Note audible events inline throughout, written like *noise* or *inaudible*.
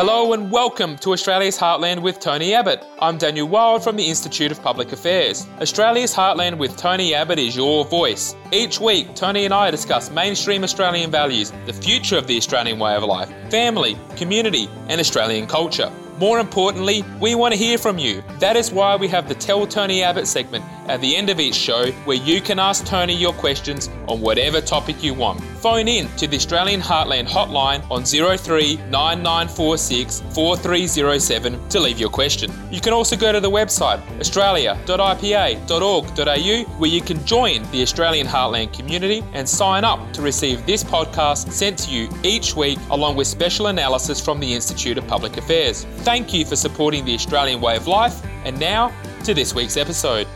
Hello and welcome to Australia's Heartland with Tony Abbott. I'm Daniel Wild from the Institute of Public Affairs. Australia's Heartland with Tony Abbott is your voice. Each week, Tony and I discuss mainstream Australian values, the future of the Australian way of life, family, community, and Australian culture. More importantly, we want to hear from you. That is why we have the Tell Tony Abbott segment at the end of each show where you can ask Tony your questions on whatever topic you want. Phone in to the Australian Heartland hotline on 03 9946 4307 to leave your question. You can also go to the website australia.ipa.org.au where you can join the Australian Heartland community and sign up to receive this podcast sent to you each week along with special analysis from the Institute of Public Affairs. Thank you for supporting the Australian way of life. And now to this week's episode.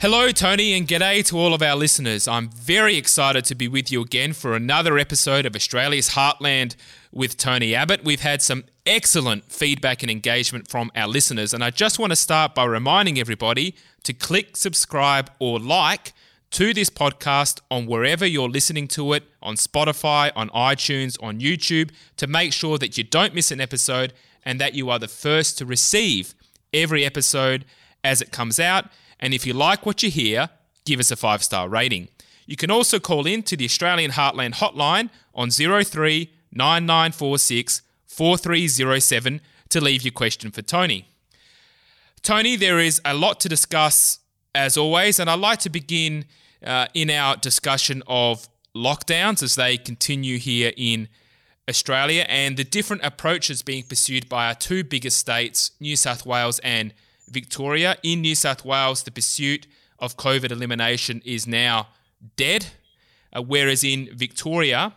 Hello, Tony, and g'day to all of our listeners. I'm very excited to be with you again for another episode of Australia's Heartland with Tony Abbott. We've had some excellent feedback and engagement from our listeners, and I just want to start by reminding everybody to click subscribe or like to this podcast on wherever you're listening to it on Spotify, on iTunes, on YouTube to make sure that you don't miss an episode and that you are the first to receive every episode as it comes out. And if you like what you hear, give us a five star rating. You can also call in to the Australian Heartland hotline on 03 9946 4307 to leave your question for Tony. Tony, there is a lot to discuss as always, and I'd like to begin uh, in our discussion of lockdowns as they continue here in Australia and the different approaches being pursued by our two biggest states, New South Wales and Victoria. In New South Wales, the pursuit of COVID elimination is now dead, uh, whereas in Victoria,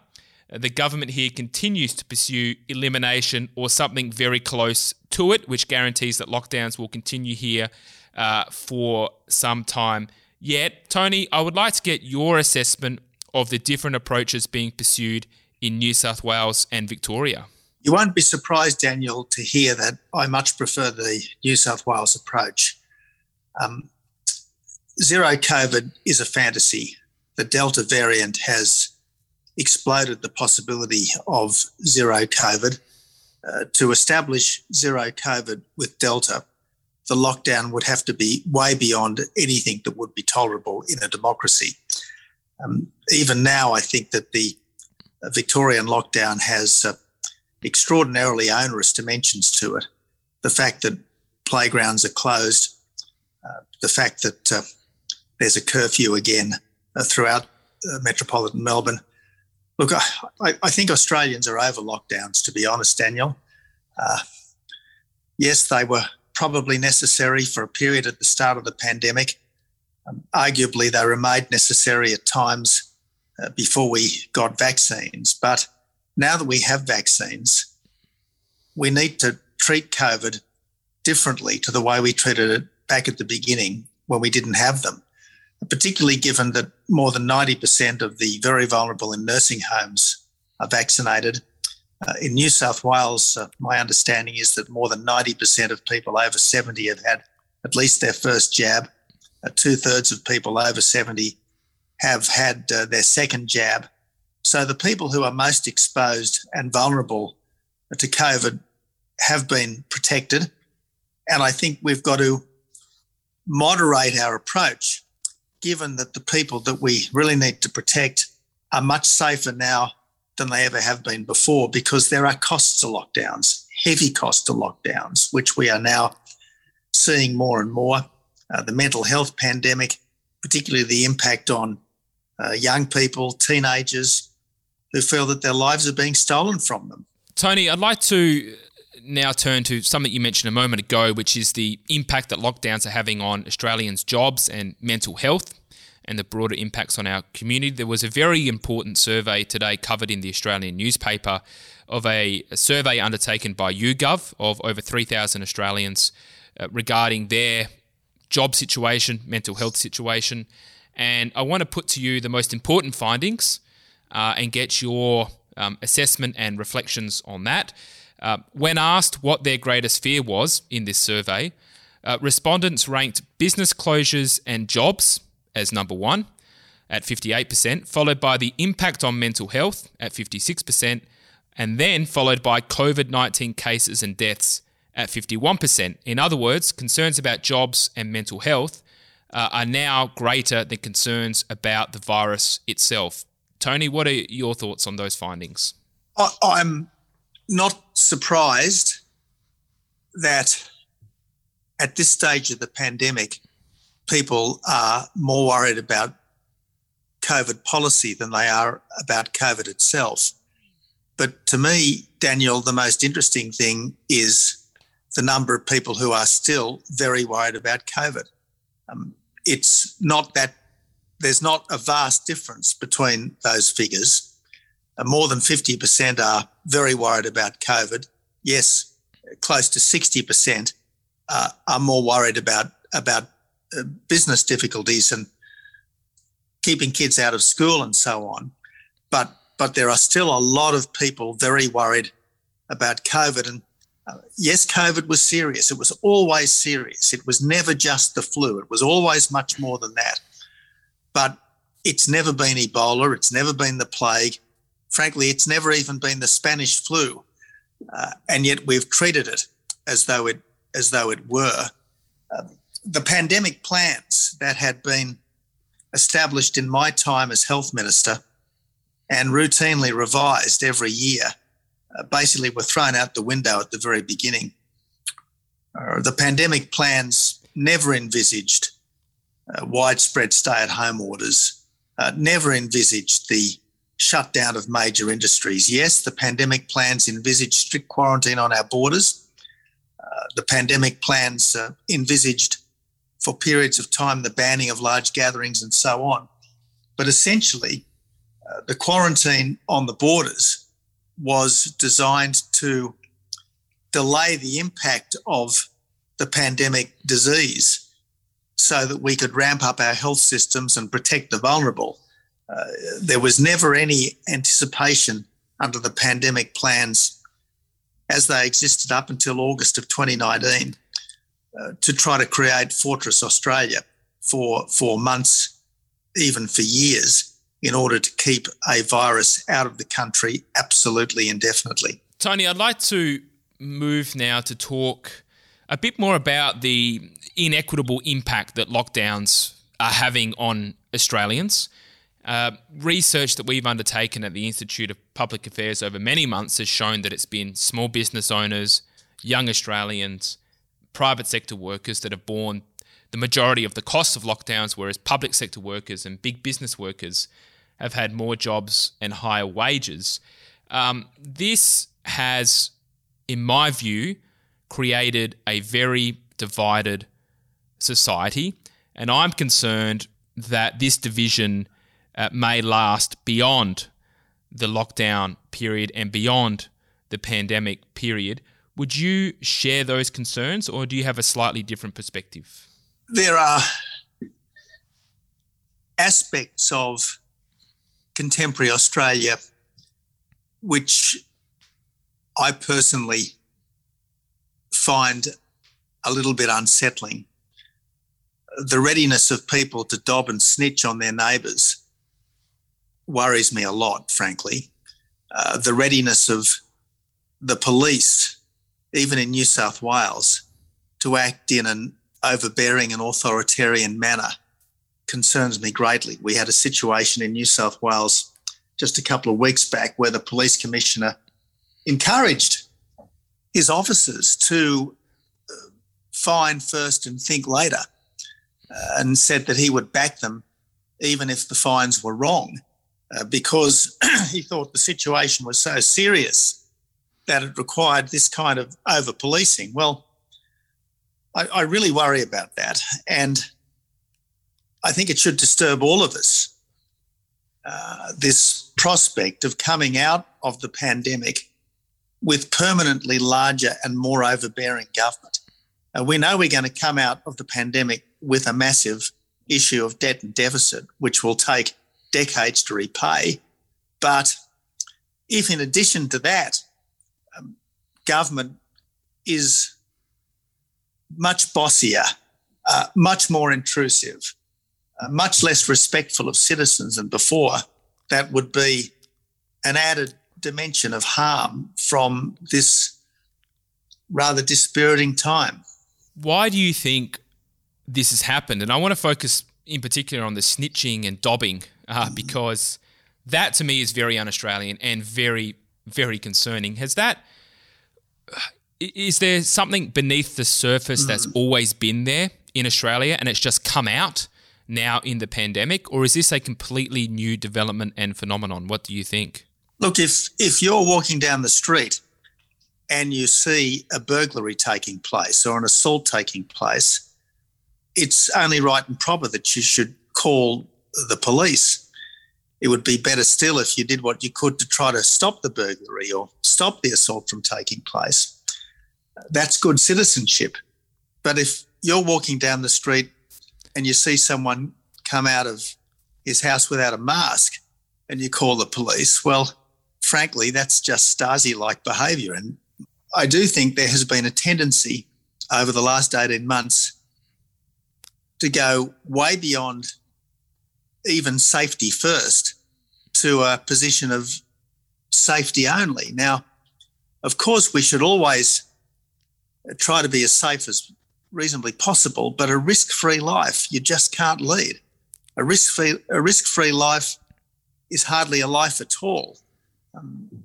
uh, the government here continues to pursue elimination or something very close to it, which guarantees that lockdowns will continue here uh, for some time yet. Tony, I would like to get your assessment of the different approaches being pursued in New South Wales and Victoria. You won't be surprised, Daniel, to hear that I much prefer the New South Wales approach. Um, zero COVID is a fantasy. The Delta variant has exploded the possibility of zero COVID. Uh, to establish zero COVID with Delta, the lockdown would have to be way beyond anything that would be tolerable in a democracy. Um, even now, I think that the Victorian lockdown has uh, extraordinarily onerous dimensions to it. The fact that playgrounds are closed, uh, the fact that uh, there's a curfew again uh, throughout uh, metropolitan Melbourne. Look, I, I, think Australians are over lockdowns, to be honest, Daniel. Uh, yes, they were probably necessary for a period at the start of the pandemic. Um, arguably, they were made necessary at times uh, before we got vaccines. But now that we have vaccines, we need to treat COVID differently to the way we treated it back at the beginning when we didn't have them, particularly given that more than 90% of the very vulnerable in nursing homes are vaccinated. Uh, in New South Wales, uh, my understanding is that more than 90% of people over 70 have had at least their first jab. Uh, Two thirds of people over 70 have had uh, their second jab. So the people who are most exposed and vulnerable to COVID have been protected. And I think we've got to moderate our approach, given that the people that we really need to protect are much safer now than they ever have been before because there are costs to lockdowns, heavy costs to lockdowns, which we are now seeing more and more. Uh, the mental health pandemic, particularly the impact on uh, young people, teenagers who feel that their lives are being stolen from them. Tony, I'd like to now turn to something you mentioned a moment ago, which is the impact that lockdowns are having on Australians' jobs and mental health and the broader impacts on our community. There was a very important survey today covered in the Australian newspaper of a, a survey undertaken by YouGov of over 3,000 Australians uh, regarding their job situation, mental health situation, and I want to put to you the most important findings uh, and get your um, assessment and reflections on that. Uh, when asked what their greatest fear was in this survey, uh, respondents ranked business closures and jobs as number one at 58%, followed by the impact on mental health at 56%, and then followed by COVID 19 cases and deaths at 51%. In other words, concerns about jobs and mental health uh, are now greater than concerns about the virus itself. Tony, what are your thoughts on those findings? I'm not surprised that at this stage of the pandemic, people are more worried about COVID policy than they are about COVID itself. But to me, Daniel, the most interesting thing is the number of people who are still very worried about COVID. Um, it's not that there's not a vast difference between those figures. Uh, more than 50% are very worried about COVID. Yes, close to 60% uh, are more worried about about uh, business difficulties and keeping kids out of school and so on. But but there are still a lot of people very worried about COVID. And uh, yes, COVID was serious. It was always serious. It was never just the flu. It was always much more than that. But it's never been Ebola. It's never been the plague. Frankly, it's never even been the Spanish flu. Uh, and yet we've treated it as though it as though it were. Uh, the pandemic plans that had been established in my time as health minister and routinely revised every year uh, basically were thrown out the window at the very beginning. Uh, the pandemic plans never envisaged uh, widespread stay at home orders, uh, never envisaged the shutdown of major industries. Yes, the pandemic plans envisaged strict quarantine on our borders. Uh, the pandemic plans uh, envisaged for periods of time the banning of large gatherings and so on. But essentially, uh, the quarantine on the borders was designed to delay the impact of the pandemic disease so that we could ramp up our health systems and protect the vulnerable. Uh, there was never any anticipation under the pandemic plans as they existed up until August of 2019 uh, to try to create Fortress Australia for, for months, even for years in order to keep a virus out of the country absolutely indefinitely. Tony, I'd like to move now to talk a bit more about the inequitable impact that lockdowns are having on Australians. Uh, research that we've undertaken at the Institute of Public Affairs over many months has shown that it's been small business owners, young Australians, private sector workers that have borne the majority of the costs of lockdowns, whereas public sector workers and big business workers have had more jobs and higher wages. Um, this has, in my view, created a very divided society, and I'm concerned that this division uh, may last beyond the lockdown period and beyond the pandemic period. Would you share those concerns, or do you have a slightly different perspective? There are aspects of contemporary Australia, which I personally find a little bit unsettling. The readiness of people to dob and snitch on their neighbours worries me a lot, frankly. Uh, the readiness of the police, even in New South Wales, to act in an overbearing and authoritarian manner concerns me greatly. We had a situation in New South Wales just a couple of weeks back where the police commissioner encouraged his officers to uh, find first and think later and said that he would back them even if the fines were wrong uh, because *clears throat* he thought the situation was so serious that it required this kind of over policing. Well, I, I really worry about that. And I think it should disturb all of us. Uh, this prospect of coming out of the pandemic with permanently larger and more overbearing government. Uh, we know we're going to come out of the pandemic with a massive issue of debt and deficit, which will take decades to repay. But if, in addition to that, um, government is much bossier, uh, much more intrusive, uh, much less respectful of citizens than before, that would be an added dimension of harm from this rather dispiriting time. Why do you think this has happened? And I want to focus in particular on the snitching and dobbing uh, because that to me is very un Australian and very, very concerning. Has that. Is there something beneath the surface that's mm. always been there in Australia and it's just come out now in the pandemic? Or is this a completely new development and phenomenon? What do you think? Look, if, if you're walking down the street and you see a burglary taking place or an assault taking place, it's only right and proper that you should call the police. It would be better still if you did what you could to try to stop the burglary or stop the assault from taking place. That's good citizenship. But if you're walking down the street and you see someone come out of his house without a mask and you call the police, well, frankly, that's just Stasi like behaviour. And I do think there has been a tendency over the last 18 months to go way beyond even safety first to a position of safety only. Now, of course, we should always try to be as safe as reasonably possible, but a risk free life you just can't lead. A risk free a risk free life is hardly a life at all. Um,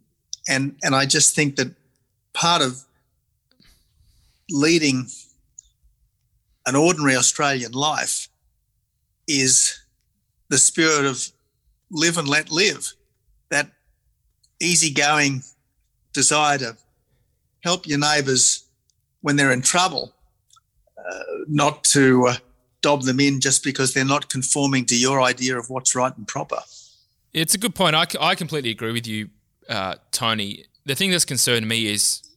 and and I just think that part of leading an ordinary Australian life is the spirit of live and let live, that easygoing desire to help your neighbours when they're in trouble, uh, not to uh, dob them in just because they're not conforming to your idea of what's right and proper. It's a good point. I, I completely agree with you, uh, Tony. The thing that's concerned me is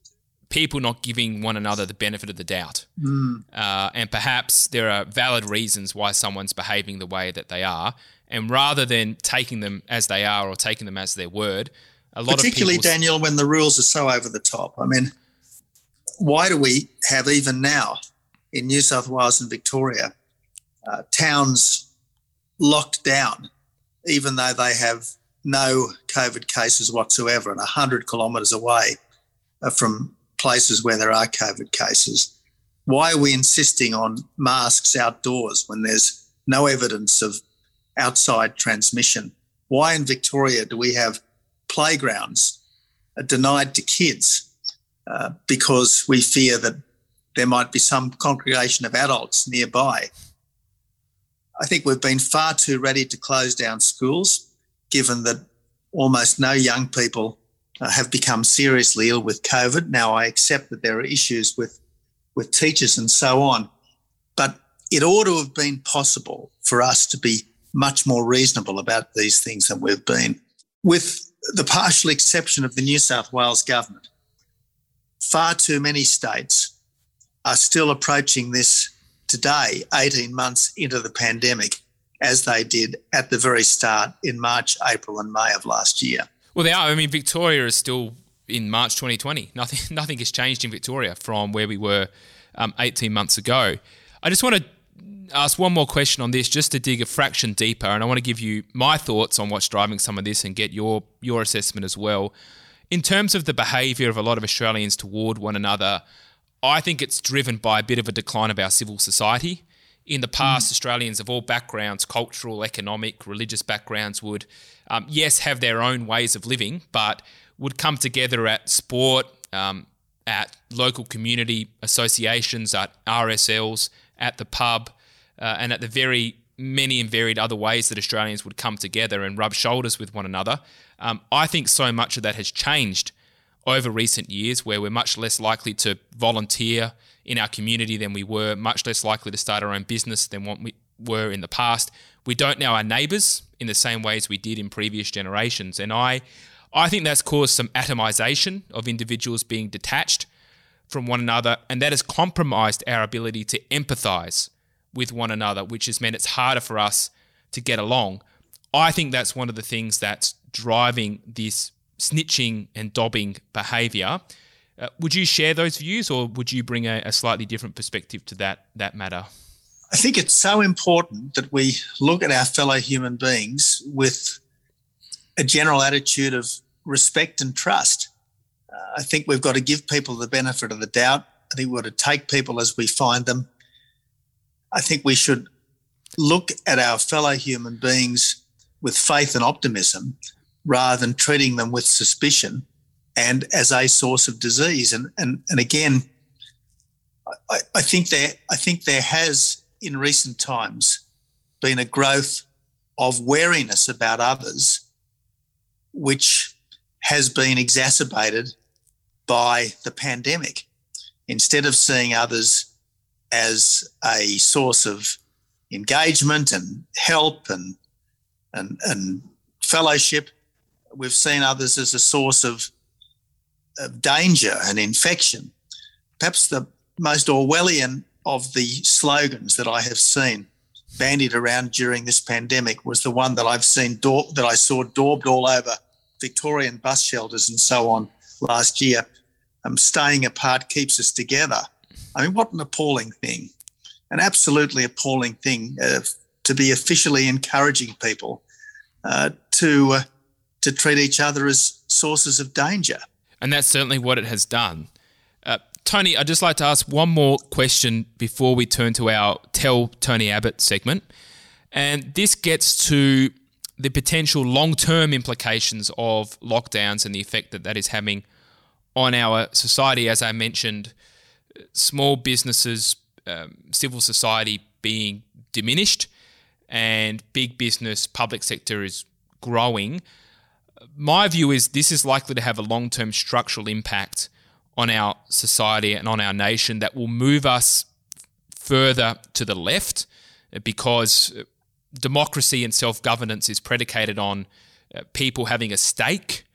people not giving one another the benefit of the doubt. Mm. Uh, and perhaps there are valid reasons why someone's behaving the way that they are. And rather than taking them as they are or taking them as their word, a lot particularly of particularly Daniel when the rules are so over the top. I mean, why do we have even now in New South Wales and Victoria uh, towns locked down, even though they have no COVID cases whatsoever and 100 kilometres away uh, from places where there are COVID cases? Why are we insisting on masks outdoors when there's no evidence of outside transmission? Why in Victoria do we have playgrounds uh, denied to kids uh, because we fear that there might be some congregation of adults nearby. I think we've been far too ready to close down schools, given that almost no young people Uh, have become seriously ill with COVID. Now, I accept that there are issues with, with teachers and so on, but it ought to have been possible for us to be much more reasonable about these things than we've been. With the partial exception of the New South Wales government, far too many states are still approaching this today, 18 months into the pandemic, as they did at the very start in March, April, and May of last year. Well, they are. I mean, Victoria is still in March 2020. Nothing, *laughs* nothing has changed in Victoria from where we were um, 18 months ago. I just want to ask one more question on this, just to dig a fraction deeper, and I want to give you my thoughts on what's driving some of this and get your your assessment as well. In terms of the behaviour of a lot of Australians toward one another, I think it's driven by a bit of a decline of our civil society. In the past, mm. Australians of all backgrounds, cultural, economic, religious backgrounds, would, um, yes, have their own ways of living, but would come together at sport, um, at local community associations, at RSLs, at the pub, uh, and at the very many and varied other ways that Australians would come together and rub shoulders with one another. Um, I think so much of that has changed over recent years, where we're much less likely to volunteer in our community than we were, much less likely to start our own business than what we were in the past. We don't know our neighbours in the same ways we did in previous generations, and I, I think that's caused some atomization of individuals being detached from one another, and that has compromised our ability to empathise with one another, which has meant it's harder for us to get along. I think that's one of the things that's driving this snitching and dobbing behaviour. Uh, would you share those views, or would you bring a, a slightly different perspective to that that matter? I think it's so important that we look at our fellow human beings with a general attitude of respect and trust. Uh, I think we've got to give people the benefit of the doubt. I think we've got to take people as we find them. I think we should look at our fellow human beings with faith and optimism rather than treating them with suspicion and as a source of disease. And and and again, I, I think there I think there has in recent times been a growth of wariness about others, which has been exacerbated by the pandemic. Instead of seeing others as a source of engagement and help and and, and fellowship, we've seen others as a source of, of danger and infection. Perhaps the most Orwellian of the slogans that I have seen bandied around during this pandemic was the one that I've seen that I saw daubed all over Victorian bus shelters and so on last year. Um, staying apart keeps us together. I mean, what an appalling thing! An absolutely appalling thing uh, to be officially encouraging people uh, to uh, to treat each other as sources of danger. And that's certainly what it has done. Uh, Tony, I'd just like to ask one more question before we turn to our Tell Tony Abbott segment. And this gets to the potential long term implications of lockdowns and the effect that that is having on our society. As I mentioned, small businesses, um, civil society being diminished, and big business, public sector is growing. My view is this is likely to have a long term structural impact on our society and on our nation that will move us further to the left because democracy and self governance is predicated on uh, people having a stake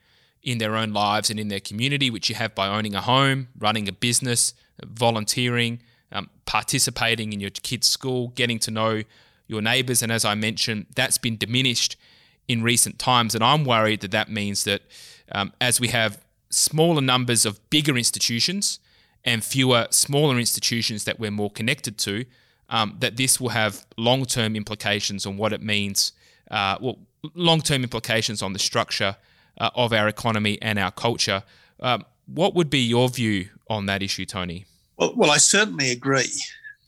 in their own lives and in their community, which you have by owning a home, running a business, volunteering, um, participating in your kids' school, getting to know your neighbours. And as I mentioned, that's been diminished in recent times. And I'm worried that that means that um, as we have smaller numbers of bigger institutions and fewer smaller institutions that we're more connected to, um, that this will have long term implications on what it means, uh, well, long term implications on the structure uh, of our economy and our culture. Um, what would be your view on that issue, Tony? Well, well, I certainly agree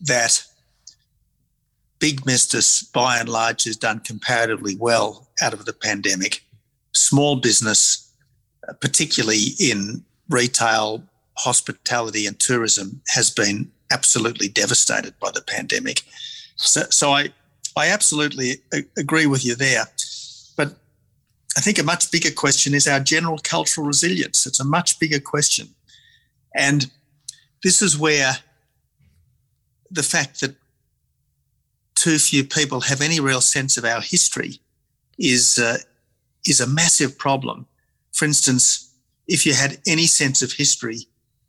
that big business, by and large, has done comparatively well out of the pandemic. Small business, particularly in retail, hospitality, and tourism, has been absolutely devastated by the pandemic. So, so I, I absolutely agree with you there. But I think a much bigger question is our general cultural resilience. It's a much bigger question. And this is where the fact that too few people have any real sense of our history is uh, is a massive problem. For instance, if you had any sense of history,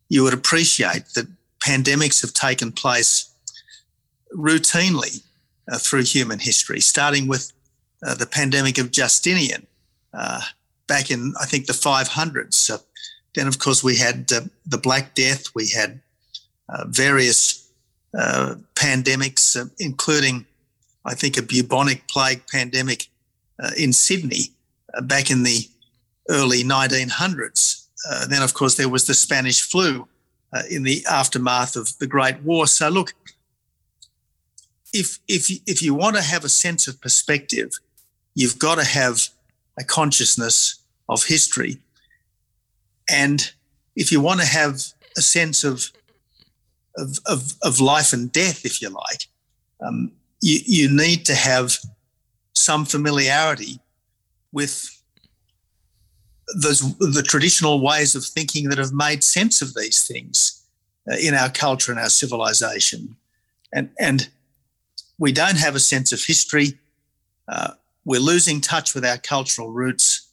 you would appreciate that pandemics have taken place routinely uh, through human history, starting with uh, the pandemic of Justinian uh, back in, I think, the 500s. then, of course, we had uh, the Black Death, we had uh, various uh, pandemics, including, I think, a bubonic plague pandemic in Sydney back in the early 1900s. then, of course, there was the Spanish flu uh, in the aftermath of the Great War. So look, if if if you want to have a sense of perspective, you've got to have a consciousness of history, and if you want to have a sense of of of, of life and death, if you like, um, you you need to have some familiarity with those the traditional ways of thinking that have made sense of these things uh, in our culture and our civilization, and and we don't have a sense of history. Uh, we're losing touch with our cultural roots.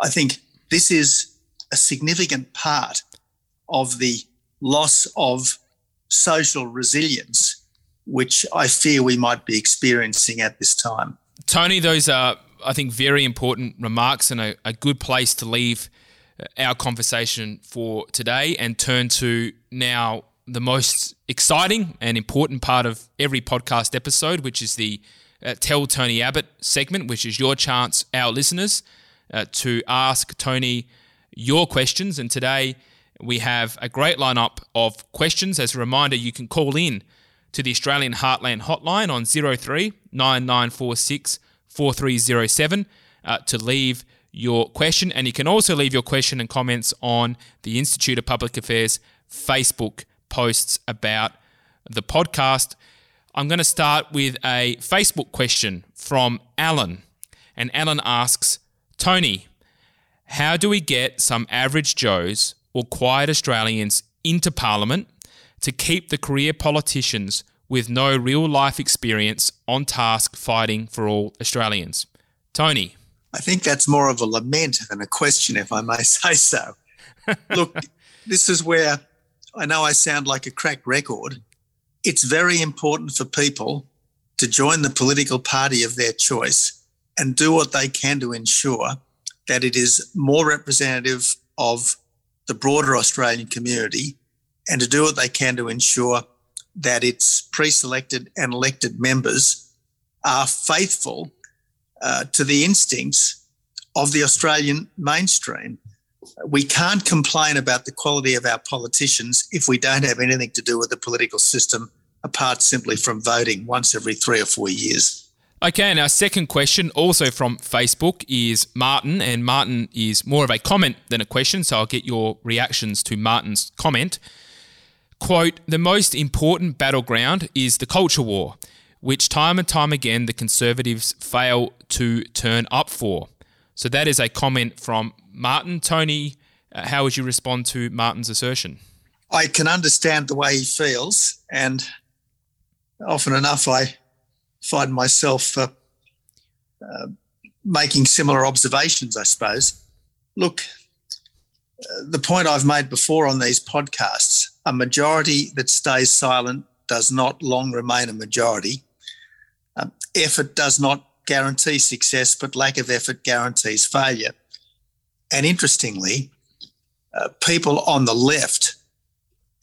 I think this is a significant part of the loss of social resilience, which I fear we might be experiencing at this time. Tony, those are I think, very important remarks and a, a good place to leave uh, our conversation for today and turn to now the most exciting and important part of every podcast episode, which is the uh, Tell Tony Abbott segment, which is your chance, our listeners, uh, to ask Tony your questions. And today we have a great lineup of questions. As a reminder, you can call in to the Australian Heartland hotline on 03 9946 4307 uh, to leave your question. And you can also leave your question and comments on the Institute of Public Affairs Facebook posts about the podcast. I'm going to start with a Facebook question from Alan. And Alan asks Tony, how do we get some average Joes or quiet Australians into Parliament to keep the career politicians with no real life experience on task fighting for all Australians? Tony. I think that's more of a lament than a question, if I may *laughs* say so. Look, *laughs* this is where I know I sound like a cracked record. It's very important for people to join the political party of their choice and do what they can to ensure that it is more representative of the broader Australian community and to do what they can to ensure that its pre selected and elected members are faithful uh, to the instincts of the Australian mainstream. We can't complain about the quality of our politicians if we don't have anything to do with the political system apart simply from voting once every three or four years. Okay, and our second question, also from Facebook, is Martin, and Martin is more of a comment than a question, so I'll get your reactions to Martin's comment. Quote The most important battleground is the culture war, which time and time again the Conservatives fail to turn up for. So that is a comment from Martin. Tony, uh, how would you respond to Martin's assertion? I can understand the way he feels, and often enough I find myself uh, uh, making similar observations, I suppose. Look, uh, the point I've made before on these podcasts a majority that stays silent does not long remain a majority. Um, effort does not guarantee success, but lack of effort guarantees failure. And interestingly, uh, people on the left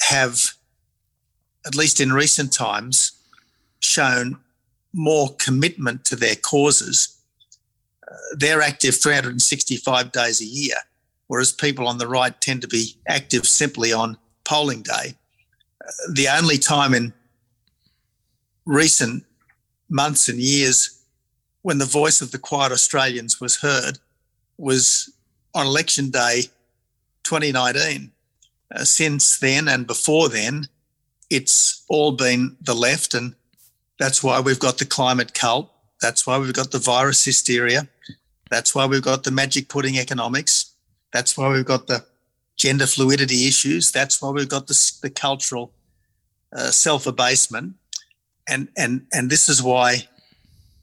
have, at least in recent times, shown more commitment to their causes. Uh, they're active 365 days a year, whereas people on the right tend to be active simply on polling day. Uh, the only time in recent months and years when the voice of the quiet Australians was heard was on election day 2019. Uh, since then and before then, it's all been the left and that's why we've got the climate cult. That's why we've got the virus hysteria. That's why we've got the magic pudding economics. That's why we've got the gender fluidity issues. That's why we've got the, the cultural uh, self abasement. And, and, and this is why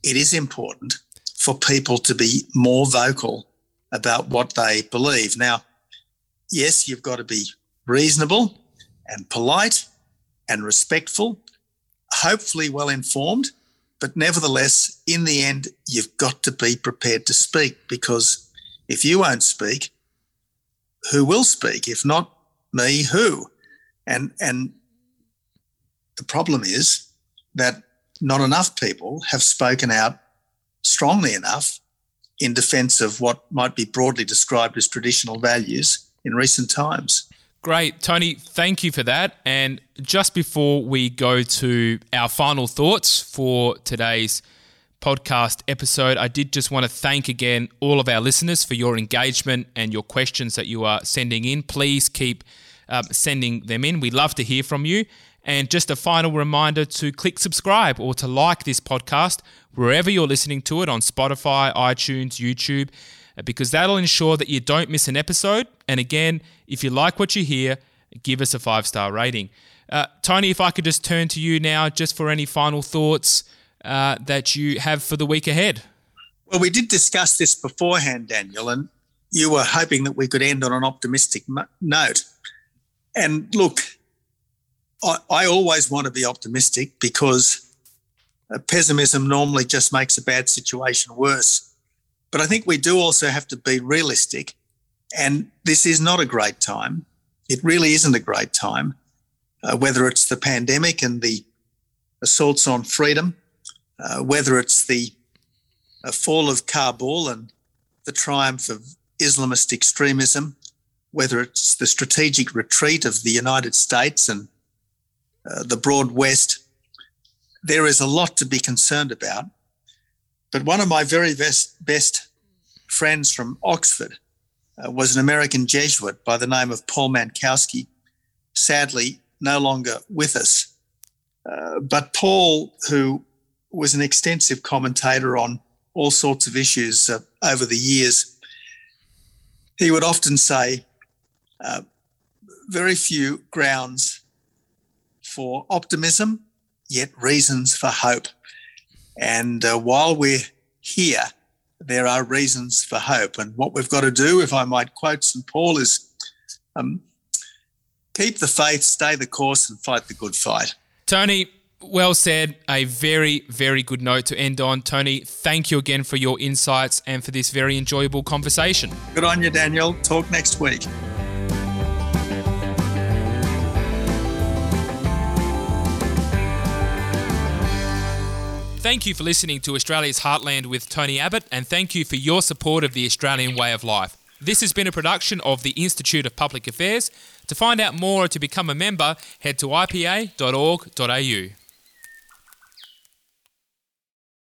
it is important for people to be more vocal about what they believe. Now, yes, you've got to be reasonable and polite and respectful hopefully well informed, but nevertheless, in the end, you've got to be prepared to speak because if you won't speak, who will speak? If not me, who? And and the problem is that not enough people have spoken out strongly enough in defence of what might be broadly described as traditional values in recent times. Great. Tony, thank you for that. And just before we go to our final thoughts for today's podcast episode, I did just want to thank again all of our listeners for your engagement and your questions that you are sending in. Please keep um, sending them in. We love to hear from you. And just a final reminder to click subscribe or to like this podcast wherever you're listening to it on Spotify, iTunes, YouTube. Because that'll ensure that you don't miss an episode. And again, if you like what you hear, give us a five star rating. Uh, Tony, if I could just turn to you now just for any final thoughts uh, that you have for the week ahead. Well, we did discuss this beforehand, Daniel, and you were hoping that we could end on an optimistic note. And look, I, I always want to be optimistic because uh, pessimism normally just makes a bad situation worse. But I think we do also have to be realistic. And this is not a great time. It really isn't a great time, uh, whether it's the pandemic and the assaults on freedom, uh, whether it's the uh, fall of Kabul and the triumph of Islamist extremism, whether it's the strategic retreat of the United States and uh, the broad West, there is a lot to be concerned about. But one of my very best, best friends from Oxford uh, was an American Jesuit by the name of Paul Mankowski, sadly no longer with us. Uh, but Paul, who was an extensive commentator on all sorts of issues uh, over the years, he would often say, uh, very few grounds for optimism, yet reasons for hope. And uh, while we're here, there are reasons for hope. And what we've got to do, if I might quote St. Paul, is um, keep the faith, stay the course, and fight the good fight. Tony, well said. A very, very good note to end on. Tony, thank you again for your insights and for this very enjoyable conversation. Good on you, Daniel. Talk next week. Thank you for listening to Australia's Heartland with Tony Abbott, and thank you for your support of the Australian way of life. This has been a production of the Institute of Public Affairs. To find out more or to become a member, head to ipa.org.au.